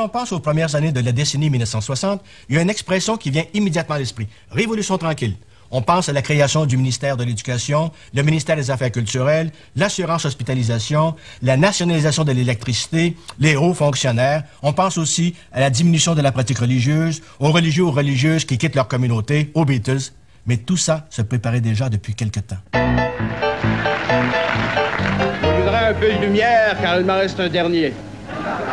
l'on pense aux premières années de la décennie 1960, il y a une expression qui vient immédiatement à l'esprit. Révolution tranquille. On pense à la création du ministère de l'Éducation, le ministère des Affaires culturelles, l'assurance hospitalisation, la nationalisation de l'électricité, les hauts fonctionnaires. On pense aussi à la diminution de la pratique religieuse, aux religieux ou religieuses qui quittent leur communauté, aux Beatles. Mais tout ça se préparait déjà depuis quelque temps. Je voudrais un peu de lumière car il m'en reste un dernier.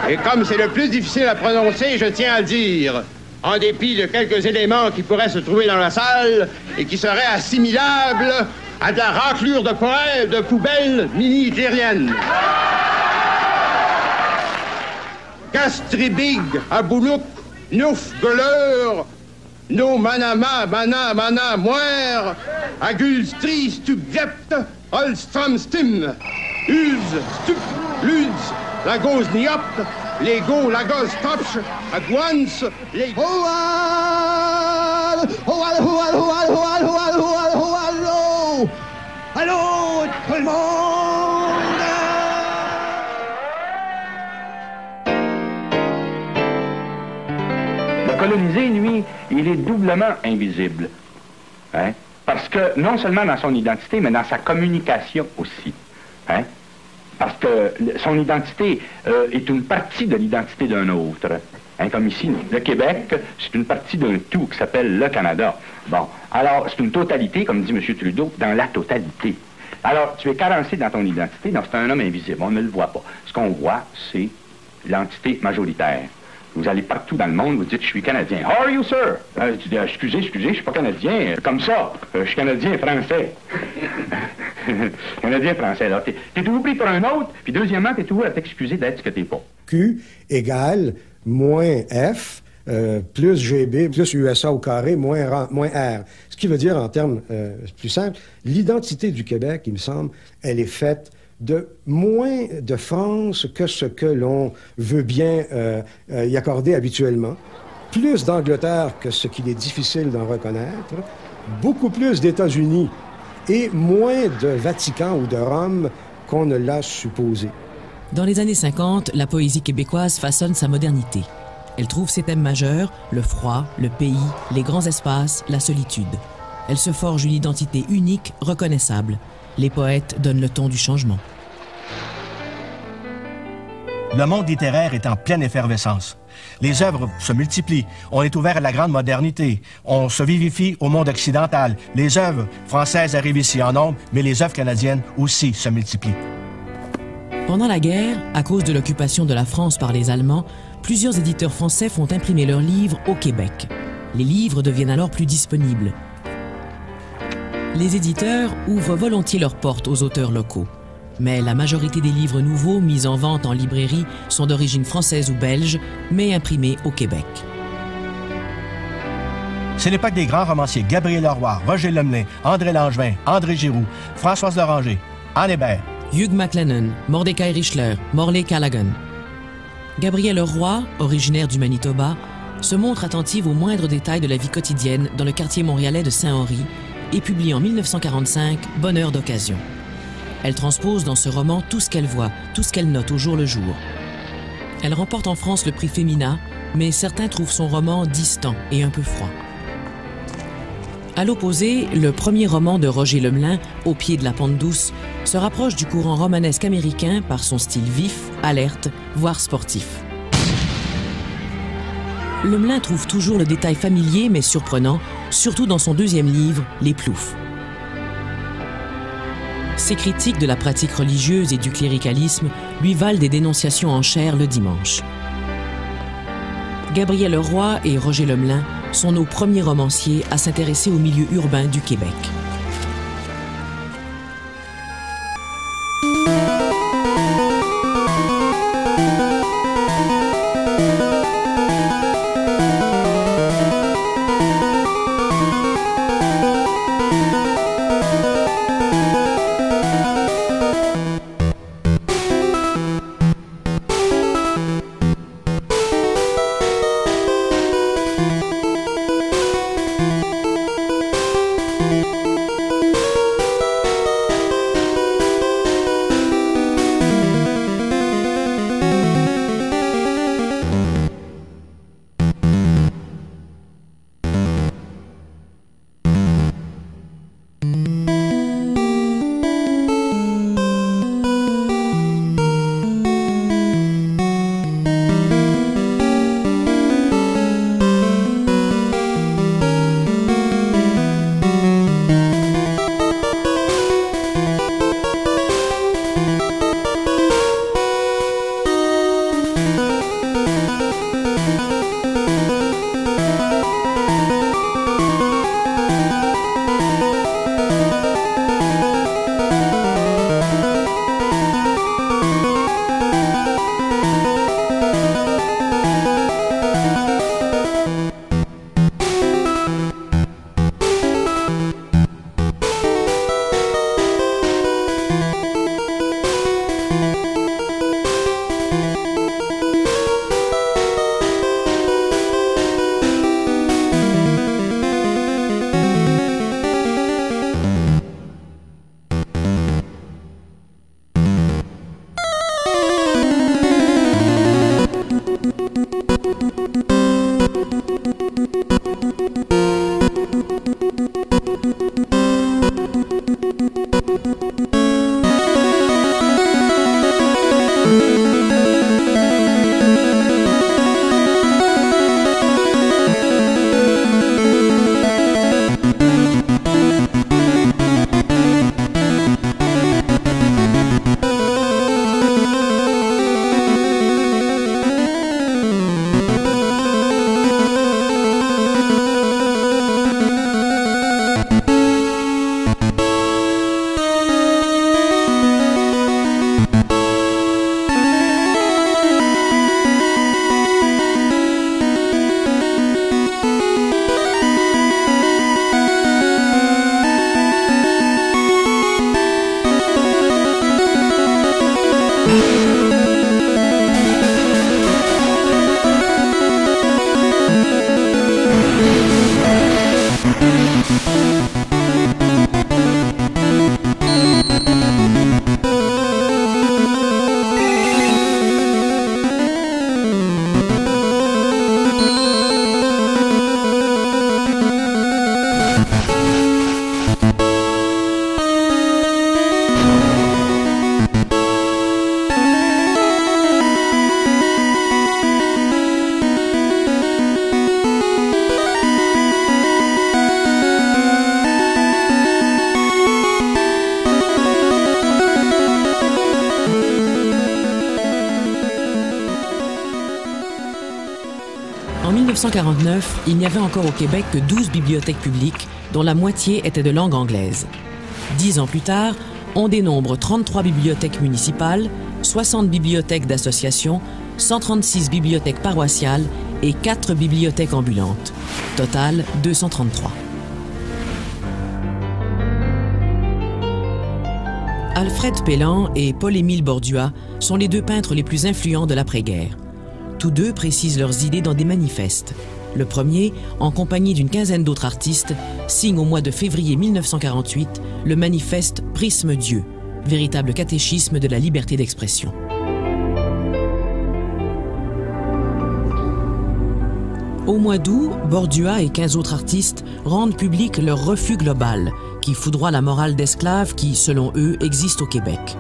Et comme c'est le plus difficile à prononcer, je tiens à le dire. En dépit de quelques éléments qui pourraient se trouver dans la salle et qui seraient assimilables à de la raclure de poêle de poubelles mini-hitlériennes. Castribig, Aboulouk, Nouf, Gueuleur, No Manama, Mana, Mana, Moire, Agulstri, Stim, Stup, Luz, la gauze niop, les go, la gauze topch, à guans, les... Hoal! Hoal, hoal, hoal, hoal, hoal, hoal, hoal, Allô, tout le monde! Le colonisé, lui, il est doublement invisible. Hein? Parce que non seulement dans son identité, mais dans sa communication aussi. Hein? Parce que son identité euh, est une partie de l'identité d'un autre. Hein, comme ici, le Québec, c'est une partie d'un tout qui s'appelle le Canada. Bon, alors c'est une totalité, comme dit M. Trudeau, dans la totalité. Alors, tu es carencé dans ton identité, donc c'est un homme invisible, on ne le voit pas. Ce qu'on voit, c'est l'entité majoritaire. Vous allez partout dans le monde, vous dites, je suis Canadien. How are you, sir? Euh, tu dis, excusez, excusez, je suis pas Canadien. Comme ça, euh, je suis Canadien français. Canadien français. Alors, t'es, es toujours pris pour un autre, puis deuxièmement, t'es toujours à t'excuser d'être ce que t'es pas. Q égale moins F euh, plus GB plus USA au carré moins R. Ce qui veut dire, en termes plus simples, l'identité du Québec, il me semble, elle est faite de moins de France que ce que l'on veut bien euh, euh, y accorder habituellement, plus d'Angleterre que ce qu'il est difficile d'en reconnaître, beaucoup plus d'États-Unis et moins de Vatican ou de Rome qu'on ne l'a supposé. Dans les années 50, la poésie québécoise façonne sa modernité. Elle trouve ses thèmes majeurs, le froid, le pays, les grands espaces, la solitude. Elle se forge une identité unique, reconnaissable. Les poètes donnent le ton du changement. Le monde littéraire est en pleine effervescence. Les œuvres se multiplient. On est ouvert à la grande modernité. On se vivifie au monde occidental. Les œuvres françaises arrivent ici en nombre, mais les œuvres canadiennes aussi se multiplient. Pendant la guerre, à cause de l'occupation de la France par les Allemands, plusieurs éditeurs français font imprimer leurs livres au Québec. Les livres deviennent alors plus disponibles. Les éditeurs ouvrent volontiers leurs portes aux auteurs locaux. Mais la majorité des livres nouveaux mis en vente en librairie sont d'origine française ou belge, mais imprimés au Québec. C'est l'époque des grands romanciers Gabriel Leroy, Roger Lemelin, André Langevin, André Giroux, Françoise Loranger, Anne Hébert. Hugh McLennan, Mordecai Richler, Morley Callaghan. Gabrielle Roy, originaire du Manitoba, se montre attentive aux moindres détails de la vie quotidienne dans le quartier montréalais de Saint-Henri et publie en 1945 Bonheur d'occasion. Elle transpose dans ce roman tout ce qu'elle voit, tout ce qu'elle note au jour le jour. Elle remporte en France le prix Femina, mais certains trouvent son roman distant et un peu froid. À l'opposé, le premier roman de Roger Lemelin, Au pied de la pente douce, se rapproche du courant romanesque américain par son style vif, alerte, voire sportif. Lemelin trouve toujours le détail familier mais surprenant, surtout dans son deuxième livre, Les Ploufs. Ses critiques de la pratique religieuse et du cléricalisme lui valent des dénonciations en chair le dimanche. Gabriel Roy et Roger Lemelin sont nos premiers romanciers à s'intéresser au milieu urbain du Québec. 1949, il n'y avait encore au Québec que 12 bibliothèques publiques, dont la moitié était de langue anglaise. Dix ans plus tard, on dénombre 33 bibliothèques municipales, 60 bibliothèques d'associations, 136 bibliothèques paroissiales et 4 bibliothèques ambulantes. Total 233. Alfred Pellan et Paul-Émile Bordua sont les deux peintres les plus influents de l'après-guerre. Tous deux précisent leurs idées dans des manifestes. Le premier, en compagnie d'une quinzaine d'autres artistes, signe au mois de février 1948 le manifeste Prisme Dieu, véritable catéchisme de la liberté d'expression. Au mois d'août, Bordua et 15 autres artistes rendent public leur refus global, qui foudroie la morale d'esclaves qui, selon eux, existe au Québec.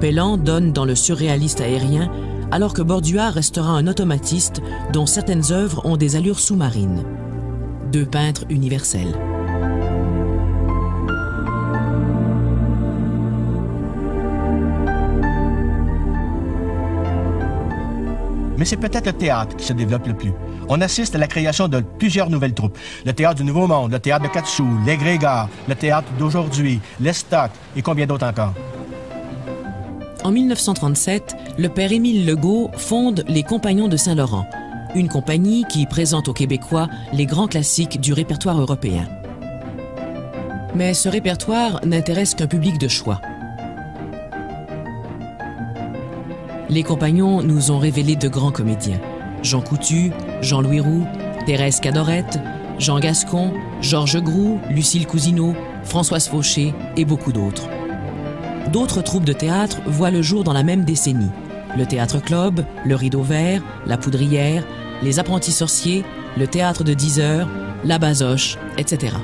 Pellan donne dans le surréaliste aérien, alors que Bordua restera un automatiste dont certaines œuvres ont des allures sous-marines. Deux peintres universels. Mais c'est peut-être le théâtre qui se développe le plus. On assiste à la création de plusieurs nouvelles troupes. Le théâtre du Nouveau Monde, le théâtre de Katsou, les Grégards, le théâtre d'aujourd'hui, les Stocks et combien d'autres encore. En 1937, le père Émile Legault fonde les Compagnons de Saint-Laurent, une compagnie qui présente aux Québécois les grands classiques du répertoire européen. Mais ce répertoire n'intéresse qu'un public de choix. Les compagnons nous ont révélé de grands comédiens. Jean Coutu, Jean-Louis Roux, Thérèse Cadorette, Jean Gascon, Georges Groux, Lucille Cousineau, Françoise Fauché et beaucoup d'autres. D'autres troupes de théâtre voient le jour dans la même décennie. Le Théâtre Club, le Rideau Vert, la Poudrière, les Apprentis Sorciers, le Théâtre de 10 heures, la Basoche, etc.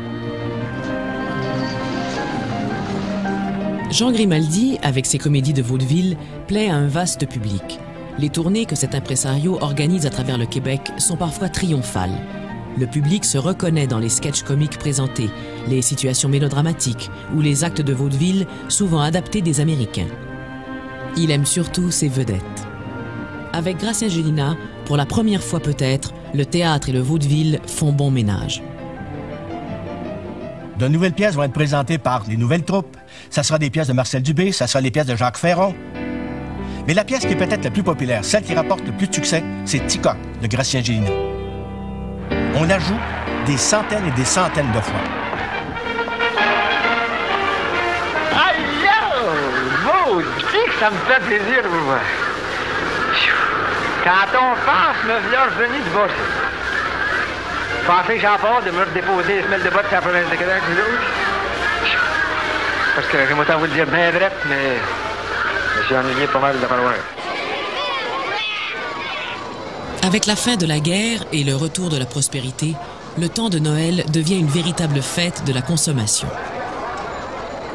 Jean Grimaldi, avec ses comédies de vaudeville, plaît à un vaste public. Les tournées que cet impresario organise à travers le Québec sont parfois triomphales. Le public se reconnaît dans les sketchs comiques présentés, les situations mélodramatiques ou les actes de vaudeville souvent adaptés des Américains. Il aime surtout ses vedettes. Avec Gracien Gélina, pour la première fois peut-être, le théâtre et le vaudeville font bon ménage. De nouvelles pièces vont être présentées par les nouvelles troupes. Ça sera des pièces de Marcel Dubé, ça sera les pièces de Jacques Ferron. Mais la pièce qui est peut-être la plus populaire, celle qui rapporte le plus de succès, c'est Ticoc de Gracien Gélina. On la joue des centaines et des centaines de fois. Aïe! Vous dites que ça me fait plaisir vous. Quand on pense, me voilà revenu du bosser. Pensez que j'en parle de me redéposer les semelles de bottes sur la province de Québec, vous autres? Parce que j'aime autant vous le dire bien drette, mais je suis ennuyé pas mal de parloir. Avec la fin de la guerre et le retour de la prospérité, le temps de Noël devient une véritable fête de la consommation.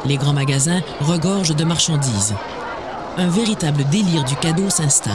Les grands magasins regorgent de marchandises. Un véritable délire du cadeau s'installe.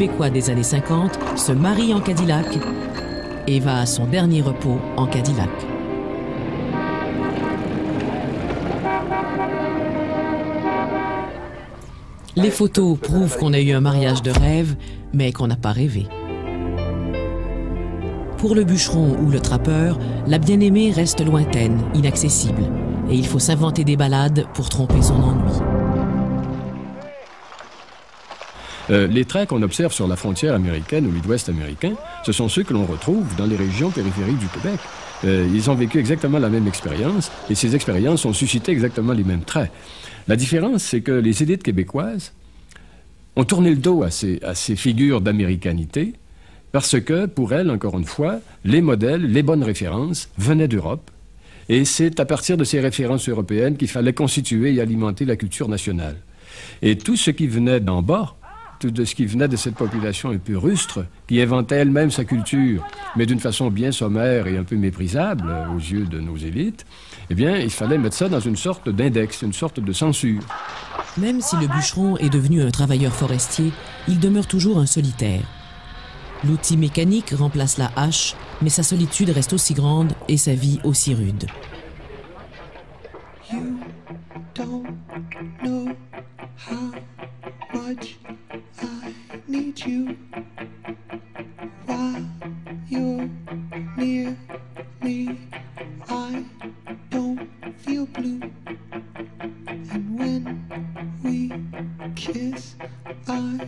Des années 50 se marie en Cadillac et va à son dernier repos en Cadillac. Les photos prouvent qu'on a eu un mariage de rêve, mais qu'on n'a pas rêvé. Pour le bûcheron ou le trappeur, la bien-aimée reste lointaine, inaccessible, et il faut s'inventer des balades pour tromper son ennui. Euh, les traits qu'on observe sur la frontière américaine au Midwest américain, ce sont ceux que l'on retrouve dans les régions périphériques du Québec. Euh, ils ont vécu exactement la même expérience et ces expériences ont suscité exactement les mêmes traits. La différence, c'est que les élites québécoises ont tourné le dos à ces, à ces figures d'américanité parce que, pour elles, encore une fois, les modèles, les bonnes références venaient d'Europe. Et c'est à partir de ces références européennes qu'il fallait constituer et alimenter la culture nationale. Et tout ce qui venait d'en bas, tout de ce qui venait de cette population un peu rustre, qui inventait elle-même sa culture, mais d'une façon bien sommaire et un peu méprisable aux yeux de nos élites, eh bien, il fallait mettre ça dans une sorte d'index, une sorte de censure. Même si le bûcheron est devenu un travailleur forestier, il demeure toujours un solitaire. L'outil mécanique remplace la hache, mais sa solitude reste aussi grande et sa vie aussi rude. You don't know how much I need you while you're near me. I don't feel blue, and when we kiss, I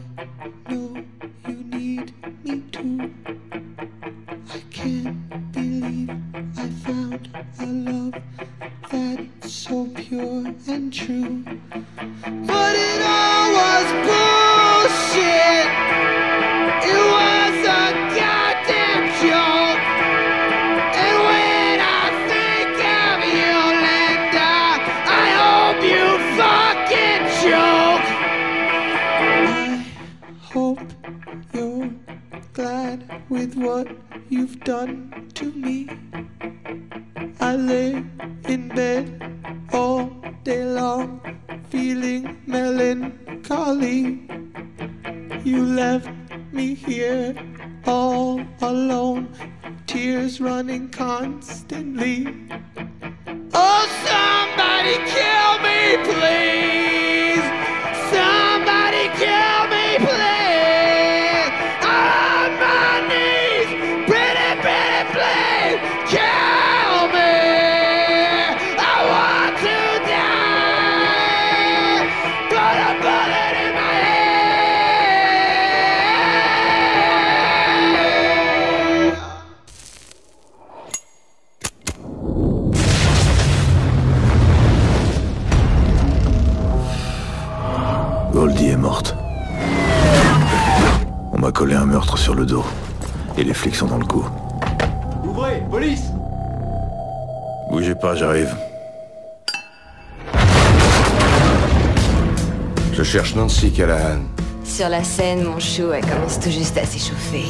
Callahan. Sur la scène, mon chou, elle commence tout juste à s'échauffer.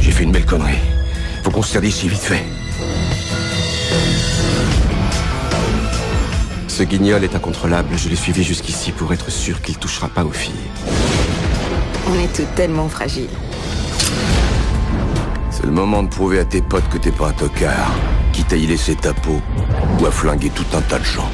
J'ai fait une belle connerie. Faut qu'on se tire d'ici vite fait. Ce guignol est incontrôlable. Je l'ai suivi jusqu'ici pour être sûr qu'il touchera pas aux filles. On est toutes tellement fragiles. C'est le moment de prouver à tes potes que t'es pas un tocard, quitte à y laisser ta peau ou à flinguer tout un tas de gens.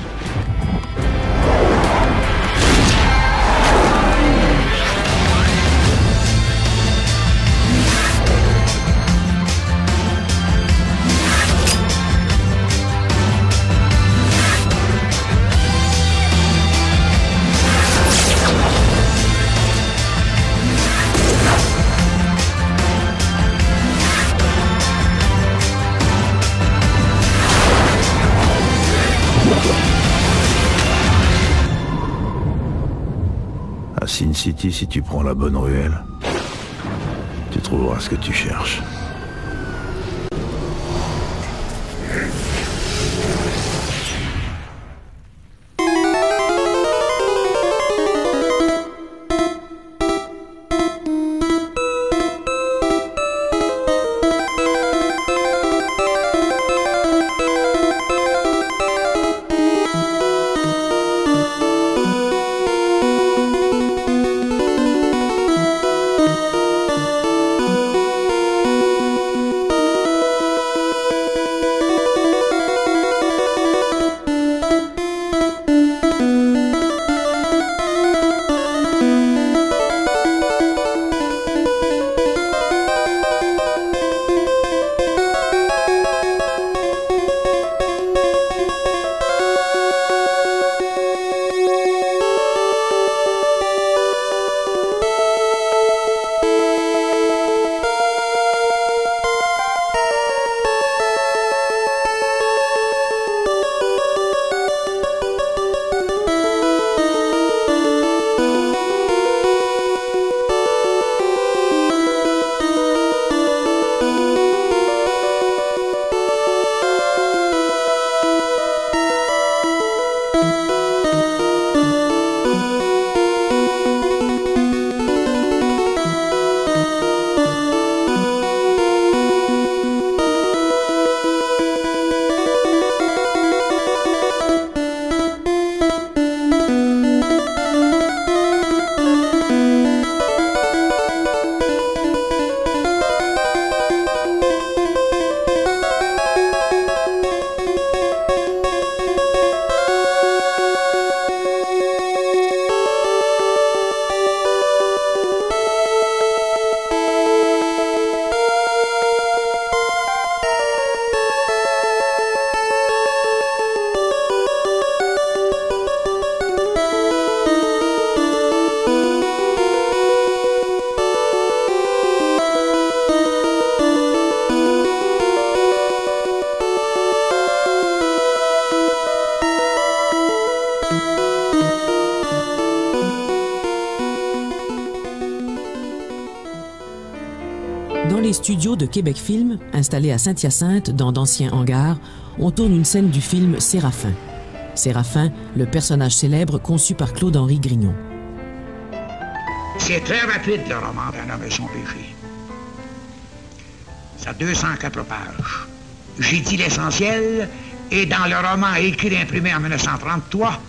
Si tu prends la bonne ruelle, tu trouveras ce que tu cherches. De Québec Film, installés à Saint-Hyacinthe, dans d'anciens hangars, on tourne une scène du film Séraphin. Séraphin, le personnage célèbre conçu par Claude-Henri Grignon. C'est très rapide, le roman d'un homme et son péché. Ça a 204 pages. J'ai dit l'essentiel, et dans le roman écrit et imprimé en 1933,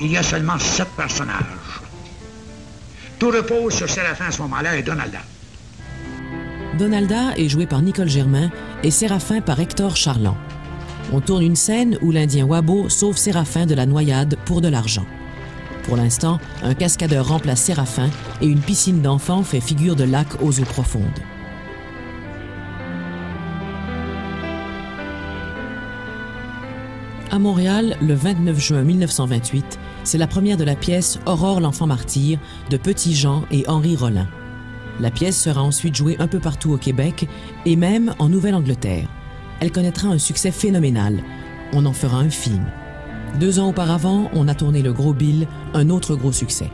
il y a seulement sept personnages. Tout repose sur Séraphin à ce moment-là et Donalda. Donalda est joué par Nicole Germain et Séraphin par Hector Charland. On tourne une scène où l'Indien Wabo sauve Séraphin de la noyade pour de l'argent. Pour l'instant, un cascadeur remplace Séraphin et une piscine d'enfants fait figure de lac aux eaux profondes. À Montréal, le 29 juin 1928, c'est la première de la pièce Aurore l'enfant martyr de Petit Jean et Henri Rollin. La pièce sera ensuite jouée un peu partout au Québec et même en Nouvelle-Angleterre. Elle connaîtra un succès phénoménal. On en fera un film. Deux ans auparavant, on a tourné Le Gros Bill, un autre gros succès.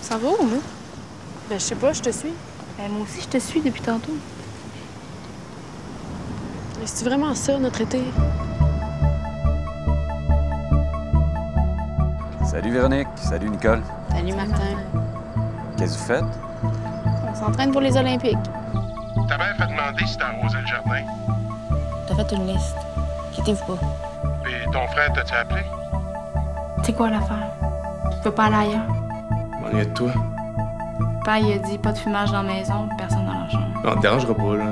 Ça va ou moi? Ben, je sais pas, je te suis. Ben, moi aussi, je te suis depuis tantôt. Mais C'est vraiment ça, notre été? Salut Véronique, salut Nicole. Salut, Martin. Qu'est-ce que vous faites? On s'entraîne pour les Olympiques. Ta mère fait demander si t'as arrosé le jardin. T'as fait une liste. Inquiétez-vous pas. Et ton frère t'a-tu appelé? C'est quoi l'affaire? Tu peux pas aller ailleurs? M'ennuie de toi. Papa, il a dit pas de fumage dans la maison, personne dans la chambre. Non, te dérangera pas, là.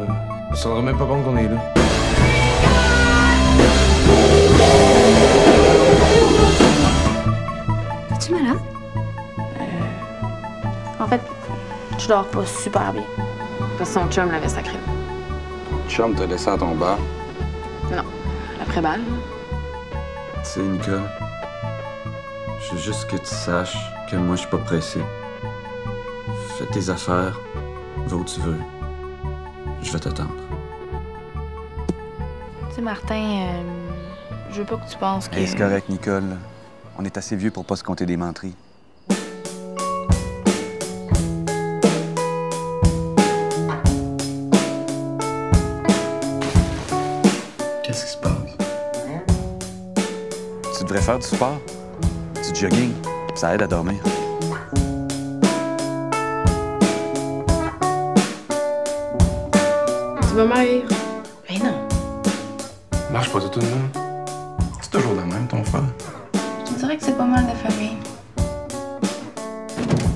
On se rendra même pas compte qu'on est là. Es-tu malade? En fait, je dors pas super bien. Parce que son chum l'avait sacré. Chum t'a laissé à ton bar? Non. Après-balle. Tu sais, Nicole, je veux juste que tu saches que moi, je suis pas pressé. Fais tes affaires, va où tu veux. Je vais t'attendre. Tu sais, Martin, euh, je veux pas que tu penses que. Hey, c'est correct, Nicole. On est assez vieux pour pas se compter des menteries. Faire du sport, du jogging. Ça aide à dormir. Tu vas maigrir. Mais non. Marche pas du tout de même. C'est toujours de même, ton frère. Je dirais que c'est pas mal de famille.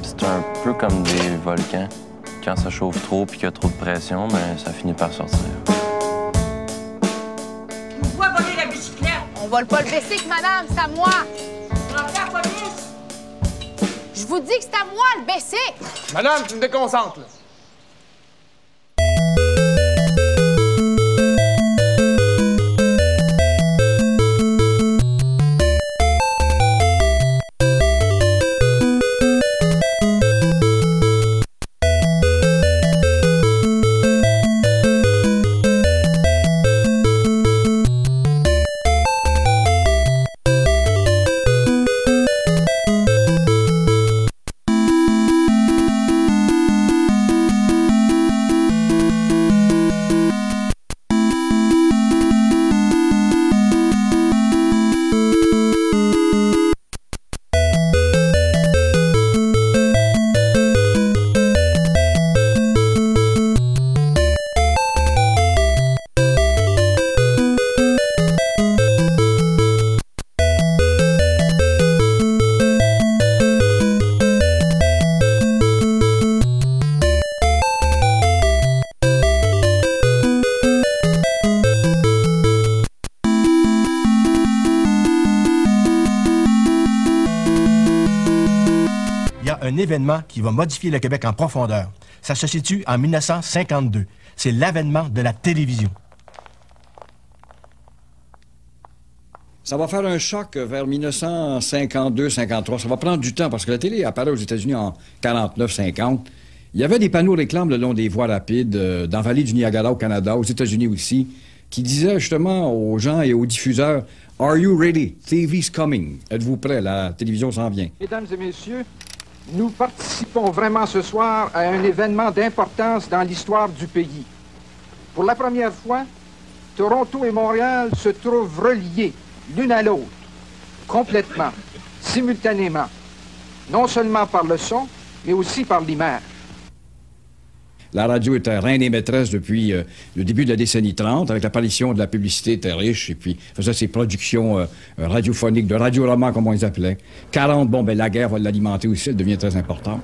C'est un peu comme des volcans. Quand ça chauffe trop puis qu'il y a trop de pression, ben, ça finit par sortir. Vole pas le bicycle, madame, c'est à moi. Je vous dis que c'est à moi le bicycle. Madame, tu me déconcentres, là. Événement qui va modifier le Québec en profondeur. Ça se situe en 1952. C'est l'avènement de la télévision. Ça va faire un choc vers 1952-53. Ça va prendre du temps parce que la télé apparaît aux États-Unis en 49-50. Il y avait des panneaux réclames le long des voies rapides, euh, dans la vallée du Niagara au Canada, aux États-Unis aussi, qui disaient justement aux gens et aux diffuseurs Are you ready? TV's coming. Êtes-vous prêts? La télévision s'en vient. Mesdames et messieurs, nous participons vraiment ce soir à un événement d'importance dans l'histoire du pays. Pour la première fois, Toronto et Montréal se trouvent reliés l'une à l'autre, complètement, simultanément, non seulement par le son, mais aussi par l'image. La radio était reine et maîtresse depuis euh, le début de la décennie 30, avec l'apparition de la publicité était riche, et puis faisait ses productions euh, euh, radiophoniques, de radioromans, comme on les appelait. 40, bon, ben la guerre va l'alimenter aussi, elle devient très importante.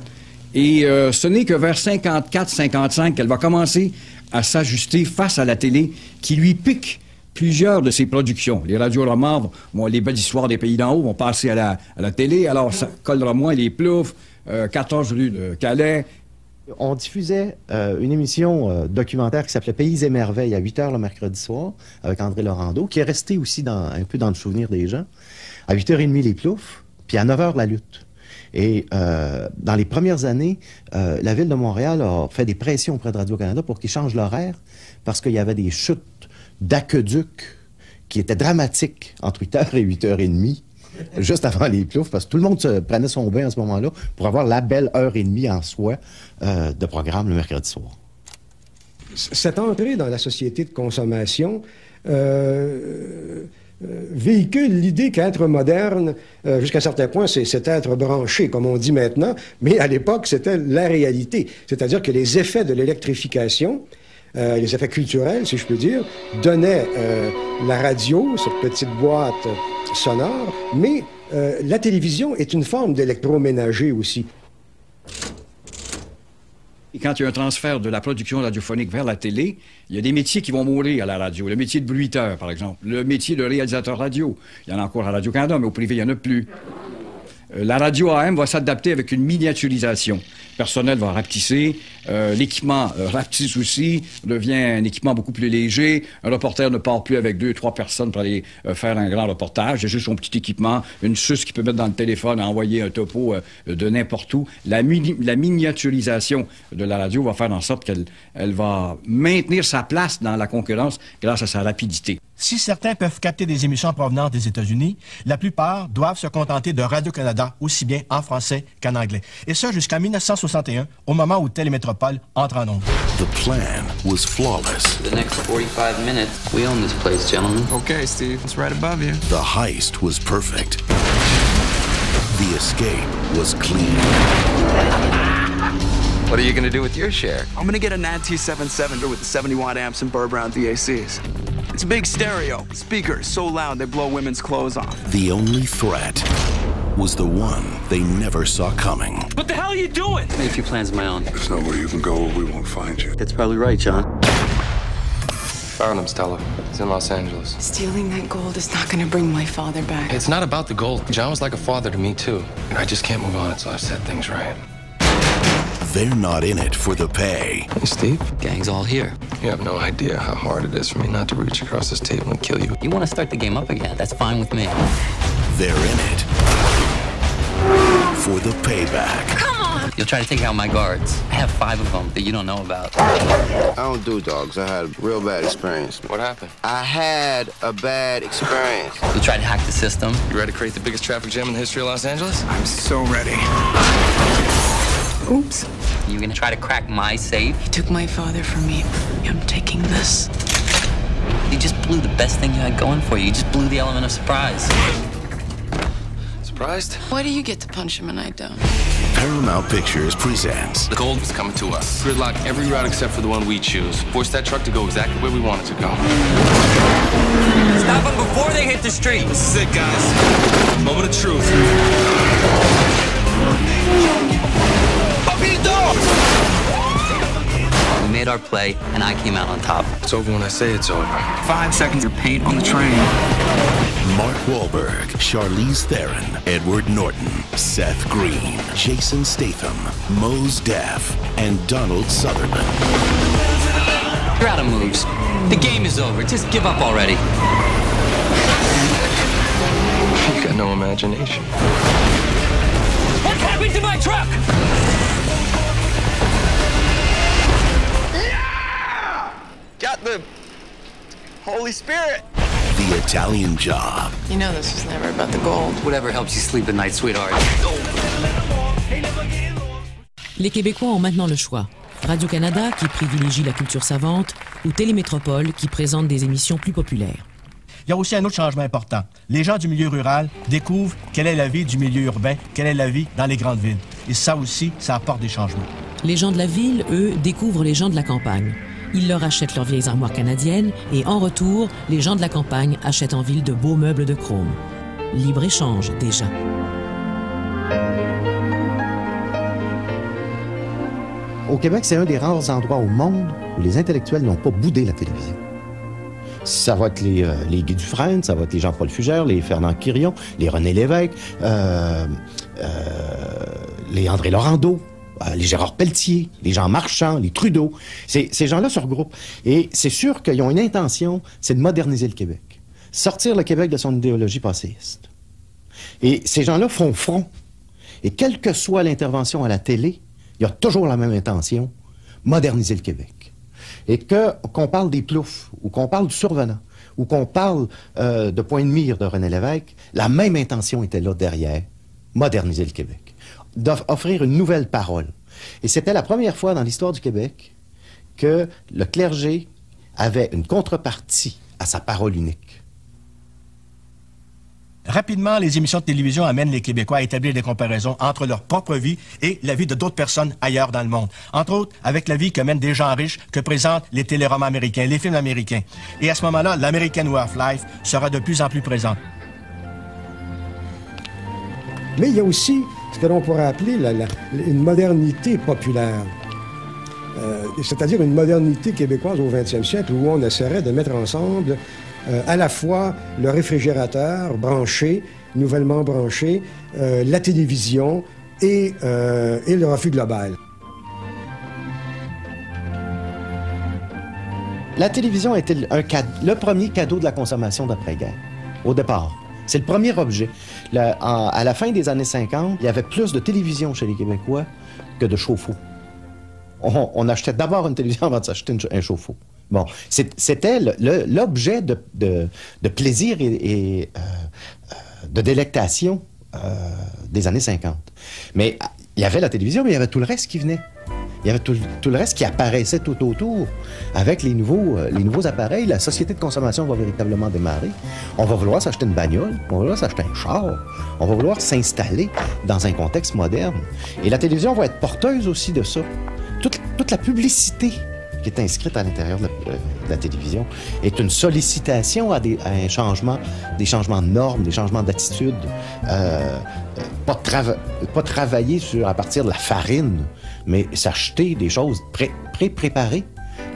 Et ce n'est que vers 54-55 qu'elle va commencer à s'ajuster face à la télé, qui lui pique plusieurs de ses productions. Les radioromans, vont- les belles histoires des pays d'en haut vont passer à la, télé, alors ça collera moins les ploufs, euh, 14 rue de Calais, On diffusait euh, une émission euh, documentaire qui s'appelait Pays et Merveilles à 8 h le mercredi soir avec André Laurando, qui est resté aussi un peu dans le souvenir des gens. À 8h30, les ploufs, puis à 9h, la lutte. Et euh, dans les premières années, euh, la Ville de Montréal a fait des pressions auprès de Radio-Canada pour qu'ils changent l'horaire parce qu'il y avait des chutes d'aqueduc qui étaient dramatiques entre 8h et 8h30 juste avant les ploufs, parce que tout le monde se prenait son bain à ce moment-là pour avoir la belle heure et demie en soi euh, de programme le mercredi soir. Cette entrée dans la société de consommation euh, euh, véhicule l'idée qu'être moderne, jusqu'à un certain point, c'est être branché, comme on dit maintenant, mais à l'époque, c'était la réalité. C'est-à-dire que les effets de l'électrification, euh, les effets culturels, si je peux dire, donnaient euh, la radio, cette petite boîte sonore, mais euh, la télévision est une forme d'électroménager aussi. Et quand il y a un transfert de la production radiophonique vers la télé, il y a des métiers qui vont mourir à la radio. Le métier de bruiteur, par exemple. Le métier de réalisateur radio. Il y en a encore à Radio-Canada, mais au privé, il n'y en a plus. Euh, La radio AM va s'adapter avec une miniaturisation. Le personnel va rapetisser, euh, l'équipement euh, rapetisse aussi, devient un équipement beaucoup plus léger. Un reporter ne part plus avec deux, trois personnes pour aller euh, faire un grand reportage. Il a juste son petit équipement, une suce qu'il peut mettre dans le téléphone, envoyer un topo de n'importe où. La, mini- la miniaturisation de la radio va faire en sorte qu'elle elle va maintenir sa place dans la concurrence grâce à sa rapidité. Si certains peuvent capter des émissions en provenance des États-Unis, la plupart doivent se contenter de Radio-Canada aussi bien en français qu'en anglais. Et ça jusqu'en 1961, au moment où Télémétropole entre en ondes. The plan was flawless. The next 45 minutes, we own this place, gentlemen. Okay, Steve, it's right above you. The heist was perfect. The escape was clean. What are you gonna do with your share? I'm gonna get a NAD T77 with the 70 watt amps and Burr Brown VACs. It's a big stereo, speakers so loud they blow women's clothes off. The only threat was the one they never saw coming. What the hell are you doing? I made a few plans of my own. There's nowhere you can go we won't find you. That's probably right, John. Found him, Stella. He's in Los Angeles. Stealing that gold is not going to bring my father back. It's not about the gold. John was like a father to me, too. And I just can't move on until I've set things right. They're not in it for the pay. Hey, Steve. Gang's all here. You have no idea how hard it is for me not to reach across this table and kill you. You want to start the game up again? That's fine with me. They're in it for the payback. Come on! You'll try to take out my guards. I have five of them that you don't know about. I don't do dogs. I had a real bad experience. What happened? I had a bad experience. You'll try to hack the system. You ready to create the biggest traffic jam in the history of Los Angeles? I'm so ready. Oops. You gonna try to crack my safe? He took my father from me. I'm taking this. You just blew the best thing you had going for you. You just blew the element of surprise. Surprised? Why do you get to punch him and I don't? Paramount Pictures presents The gold is coming to us. Gridlock every route except for the one we choose. Force that truck to go exactly where we want it to go. Stop them before they hit the street. This is it, guys. Moment of truth. Made our play, and I came out on top. It's over when I say it's over. Five seconds of paint on the train. Mark Wahlberg, Charlize Theron, Edward Norton, Seth Green, Jason Statham, Mose Def, and Donald Sutherland. You're out of moves. The game is over. Just give up already. You got no imagination. What happened to my truck? Got the Holy Spirit. The Italian Job. You know this was never about the gold. Whatever helps you sleep at night, sweetheart. Les Québécois ont maintenant le choix. Radio-Canada, qui privilégie la culture savante, ou Télémétropole, qui présente des émissions plus populaires. Il y a aussi un autre changement important. Les gens du milieu rural découvrent quelle est la vie du milieu urbain, quelle est la vie dans les grandes villes. Et ça aussi, ça apporte des changements. Les gens de la ville, eux, découvrent les gens de la campagne. Ils leur achètent leurs vieilles armoires canadiennes et en retour, les gens de la campagne achètent en ville de beaux meubles de chrome. Libre-échange, déjà. Au Québec, c'est un des rares endroits au monde où les intellectuels n'ont pas boudé la télévision. Ça va être les, euh, Guy Dufresne, ça va être les Jean-Paul Fugère, les Fernand Quirion, les René Lévesque, euh, euh, les André Laurando, les Gérard Pelletier, les Jean Marchand, les Trudeau. Ces, ces gens-là se regroupent. Et c'est sûr qu'ils ont une intention, c'est de moderniser le Québec. Sortir le Québec de son idéologie passéiste. Et ces gens-là font front. Et quelle que soit l'intervention à la télé, il y a toujours la même intention, moderniser le Québec. Et que qu'on parle des ploufs, ou qu'on parle du survenant, ou qu'on parle euh, de point de mire de René Lévesque, la même intention était là derrière, moderniser le Québec, d'offrir une nouvelle parole. Et c'était la première fois dans l'histoire du Québec que le clergé avait une contrepartie à sa parole unique. Rapidement, les émissions de télévision amènent les Québécois à établir des comparaisons entre leur propre vie et la vie de d'autres personnes ailleurs dans le monde. Entre autres, avec la vie que mènent des gens riches que présentent les téléromans américains, les films américains. Et à ce moment-là, l'American Way of Life sera de plus en plus présent. Mais il y a aussi ce que l'on pourrait appeler une modernité populaire. Euh, C'est-à-dire une modernité québécoise au 20e siècle où on essaierait de mettre ensemble euh, à la fois le réfrigérateur branché, nouvellement branché, euh, la télévision et, le refus global. La télévision était le premier cadeau de la consommation d'après-guerre, au départ? C'est le premier objet. À la fin des années 50, il y avait plus de télévision chez les Québécois que de chauffe-eau. On, achetait d'abord une télévision avant de s'acheter un chauffe-eau. Bon, c'était l'objet de, plaisir et, euh, euh, de délectation euh, des années 50. Mais il y avait la télévision, mais il y avait tout le reste qui venait. Il y avait tout, le reste qui apparaissait tout autour. Avec les nouveaux, euh, les nouveaux appareils, la société de consommation va véritablement démarrer. On va vouloir s'acheter une bagnole, on va vouloir s'acheter un char, on va vouloir s'installer dans un contexte moderne. Et la télévision va être porteuse aussi de ça. Toute, toute la publicité qui est inscrite à l'intérieur de, la- de la télévision est une sollicitation à, des, à un changement, des changements de normes, des changements d'attitude. Euh, euh, pas, trava- pas travailler sur, à partir de la farine, mais s'acheter des choses pré- pré-préparées.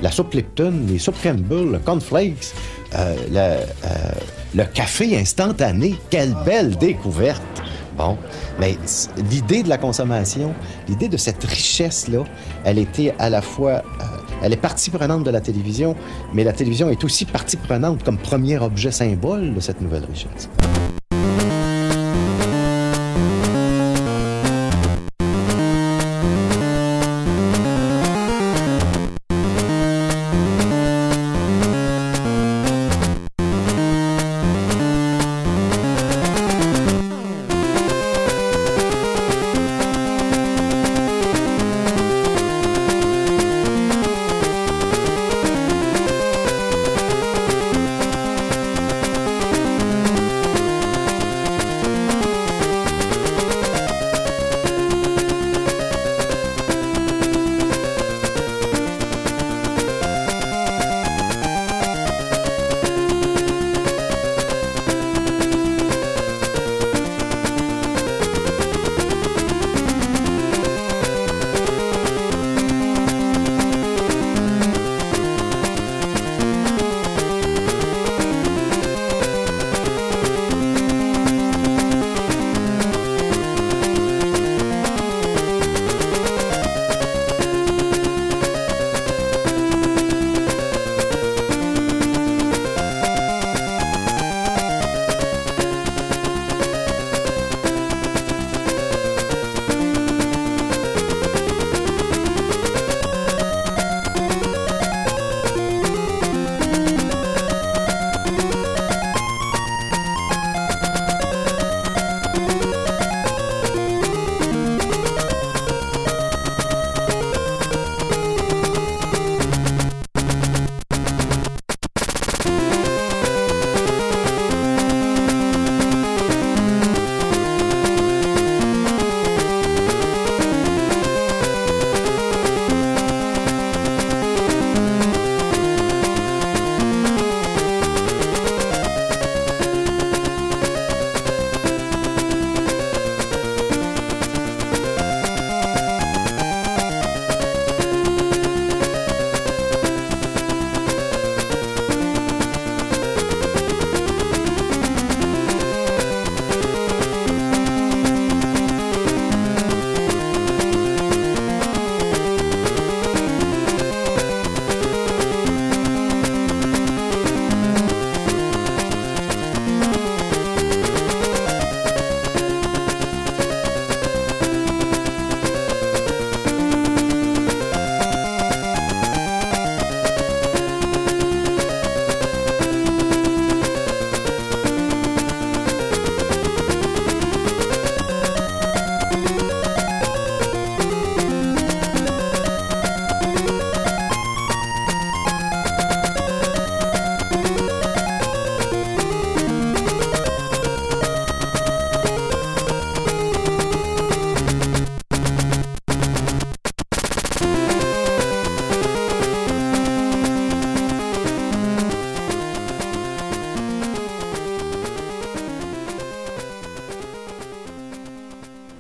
La soupe Lipton, les soupes Campbell, le cornflakes, euh, le, euh, le café instantané. Quelle belle découverte! Bon, mais l'idée de la consommation, l'idée de cette richesse-là, elle était à la fois, euh, elle est partie prenante de la télévision, mais la télévision est aussi partie prenante comme premier objet symbole de cette nouvelle richesse.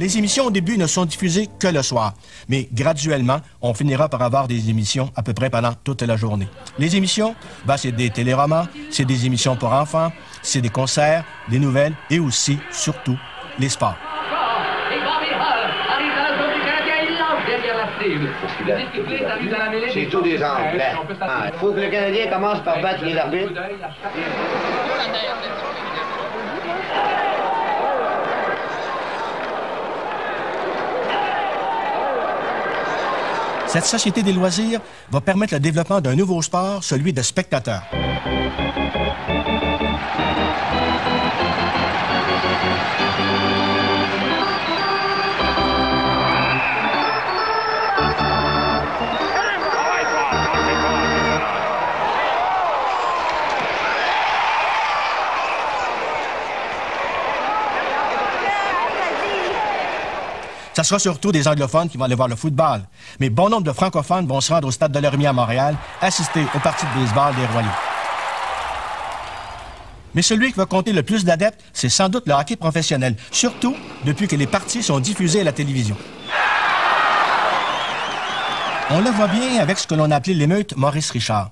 Les émissions au début ne sont diffusées que le soir, mais graduellement, on finira par avoir des émissions à peu près pendant toute la journée. Les émissions, ben, c'est des téléromans, c'est des émissions pour enfants, c'est des concerts, des nouvelles et aussi, surtout, les sports. C'est des. Ah, Il faut que le Canadien commence par battre les arbitres. Cette société des loisirs va permettre le développement d'un nouveau sport, celui de spectateur. Ça sera surtout des anglophones qui vont aller voir le football. Mais bon nombre de francophones vont se rendre au stade de l'Ormier à Montréal, assister aux parties de baseball des Royaux. Mais celui qui va compter le plus d'adeptes, c'est sans doute le hockey professionnel, surtout depuis que les parties sont diffusées à la télévision. On le voit bien avec ce que l'on a appelé l'émeute Maurice Richard.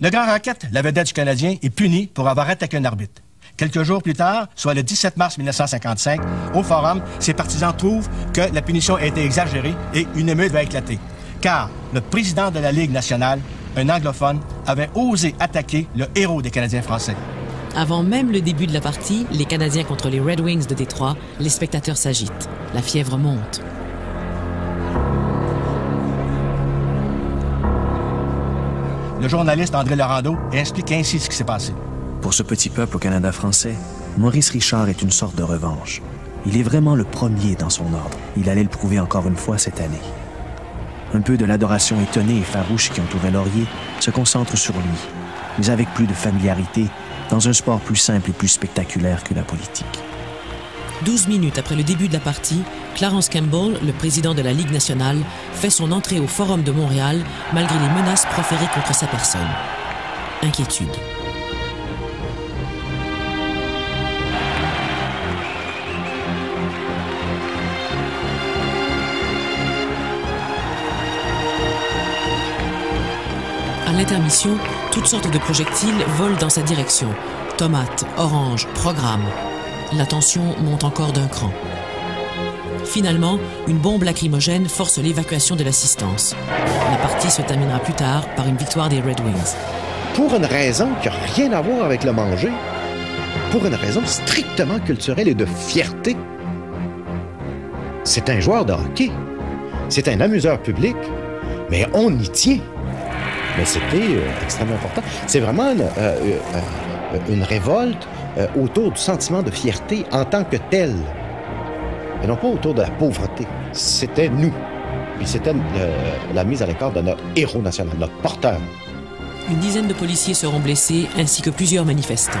Le grand raquette, la vedette du Canadien, est puni pour avoir attaqué un arbitre. Quelques jours plus tard, soit le 17 mars 1955, au Forum, ses partisans trouvent que la punition a été exagérée et une émeute va éclater. Car le président de la Ligue nationale, un anglophone, avait osé attaquer le héros des Canadiens français. Avant même le début de la partie, les Canadiens contre les Red Wings de Détroit, les spectateurs s'agitent. La fièvre monte. Le journaliste André Laurando explique ainsi ce qui s'est passé. Pour ce petit peuple au Canada français, Maurice Richard est une sorte de revanche. Il est vraiment le premier dans son ordre. Il allait le prouver encore une fois cette année. Un peu de l'adoration étonnée et farouche qui entourait Laurier se concentre sur lui, mais avec plus de familiarité, dans un sport plus simple et plus spectaculaire que la politique. 12 minutes après le début de la partie, Clarence Campbell, le président de la Ligue nationale, fait son entrée au Forum de Montréal malgré les menaces proférées contre sa personne. Inquiétude. À l'intermission, toutes sortes de projectiles volent dans sa direction. Tomates, oranges, programme. La tension monte encore d'un cran. Finalement, une bombe lacrymogène force l'évacuation de l'assistance. La partie se terminera plus tard par une victoire des Red Wings. Pour une raison qui n'a rien à voir avec le manger, pour une raison strictement culturelle et de fierté, c'est un joueur de hockey. C'est un amuseur public, mais on y tient. Mais c'était euh, extrêmement important. C'est vraiment une, euh, euh, une révolte autour du sentiment de fierté en tant que tel. Et non pas autour de la pauvreté. C'était nous. Puis c'était la mise à l'écart de notre héros national, notre porteur. Une dizaine de policiers seront blessés ainsi que plusieurs manifestants.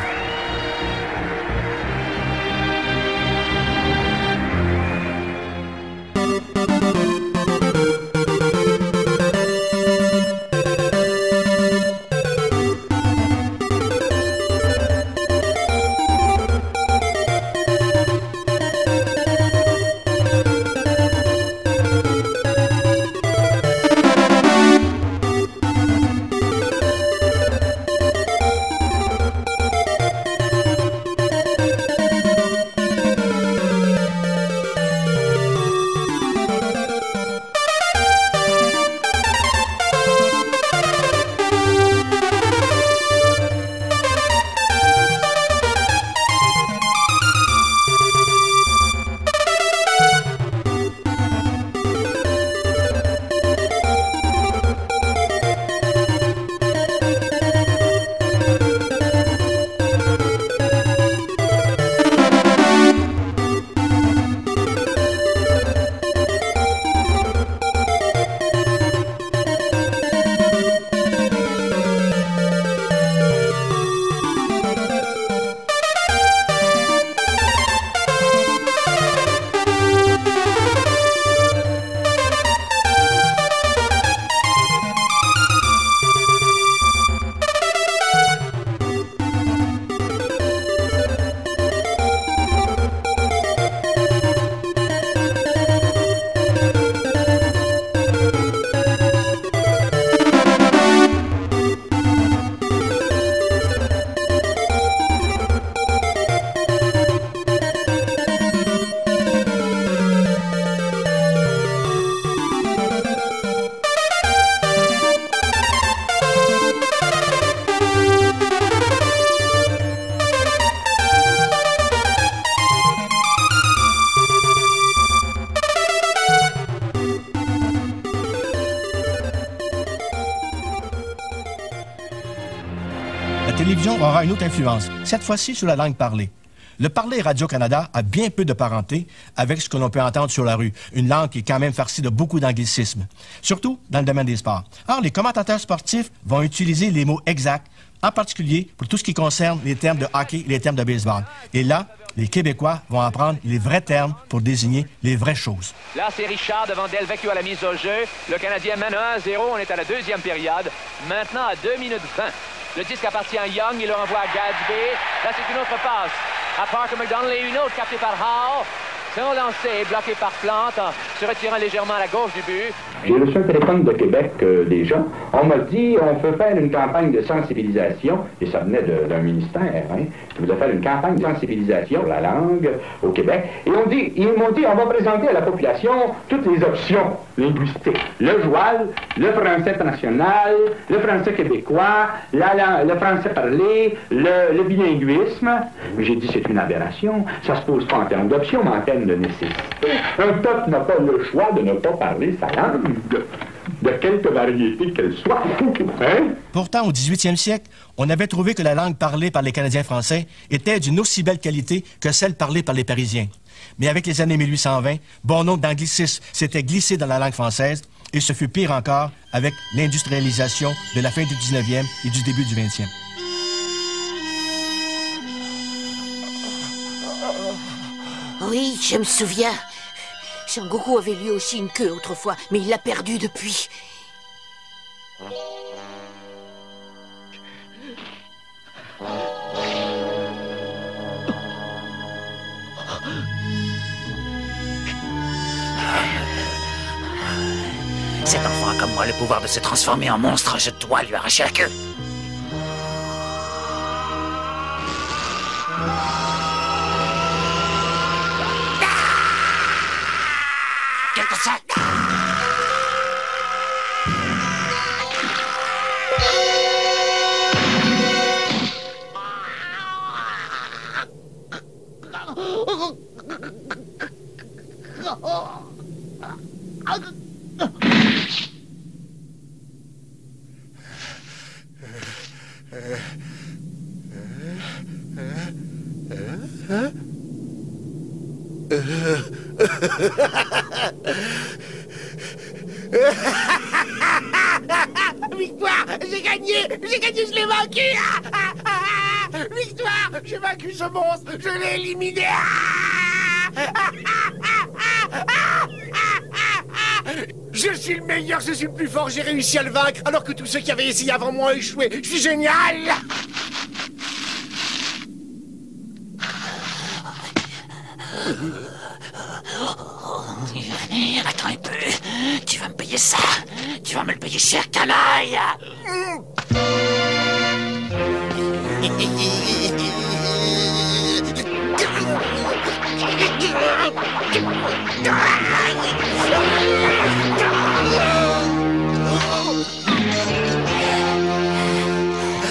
Influence, cette fois-ci sur la langue parlée. Le parler Radio-Canada a bien peu de parenté avec ce que l'on peut entendre sur la rue, une langue qui est quand même farcie de beaucoup d'anglicismes, surtout dans le domaine des sports. Or, les commentateurs sportifs vont utiliser les mots exacts, en particulier pour tout ce qui concerne les termes de hockey et les termes de baseball. Et là, les Québécois vont apprendre les vrais termes pour désigner les vraies choses. Là, c'est Richard devant Delvecchio à la mise au jeu. Le Canadien mène 1-0. On est à la deuxième période. Maintenant, à 2 minutes 20. Le disque appartient à Young. Il le renvoie à Gadsby. Là, c'est une autre passe. À Parker McDonald et une autre captée par Howe. C'est un lancé bloqué par Plante se retirant légèrement à la gauche du but. J'ai reçu un téléphone de Québec euh, déjà. On m'a dit on peut faire une campagne de sensibilisation, et ça venait d'un ministère, hein. Vous allez faire une campagne de sensibilisation pour la langue au Québec. Et on dit, ils m'ont dit on va présenter à la population toutes les options linguistiques. Le joual, le français national, le français québécois, le français parlé, le, le bilinguisme. J'ai dit c'est une aberration. Ça se pose pas en termes d'options, mais en termes de nécessité. Un peuple n'a pas le choix de ne pas parler sa langue, de quelque variété qu'elle soit. Hein? Pourtant, au 18e siècle, on avait trouvé que la langue parlée par les Canadiens français était d'une aussi belle qualité que celle parlée par les Parisiens. Mais avec les années 1820, bon nombre d'anglicismes s'étaient glissés dans la langue française, et ce fut pire encore avec l'industrialisation de la fin du 19e et du début du 20e. Oui, je me souviens. Sangoku avait lui aussi une queue autrefois, mais il l'a perdue depuis. Cet enfant a comme moi le pouvoir de se transformer en monstre. Je dois lui arracher la queue. Quelque sac. Victoire J'ai gagné J'ai gagné, je l'ai vaincu Victoire J'ai vaincu ce monstre Je l'ai éliminé. Je suis le meilleur, je suis le plus fort, j'ai réussi à le vaincre, alors que tous ceux qui avaient essayé avant moi ont échoué. Je suis génial Attends un peu. Tu vas me payer ça. Tu vas me le payer cher, Je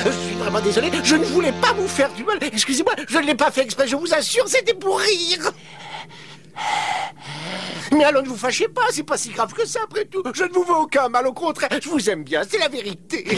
suis vraiment désolé, je ne voulais pas vous faire du mal. Excusez-moi, je ne l'ai pas fait exprès, je vous assure, c'était pour rire. Mais alors ne vous fâchez pas, c'est pas si grave que ça après tout. Je ne vous veux aucun mal, au contraire, je vous aime bien, c'est la vérité.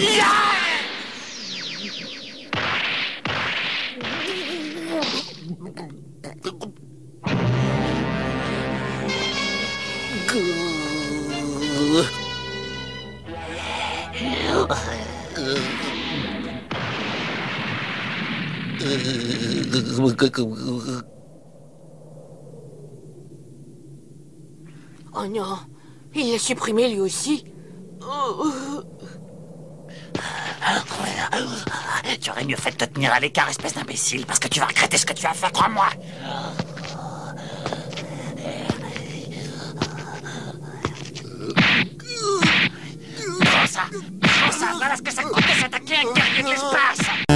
Oh non, il l'a supprimé lui aussi. Oh. Tu aurais mieux fait de te tenir à l'écart, espèce d'imbécile, parce que tu vas regretter ce que tu as fait, crois-moi. Prends ça, prends ça, voilà ce que ça coûte de s'attaquer à un guerrier de l'espace.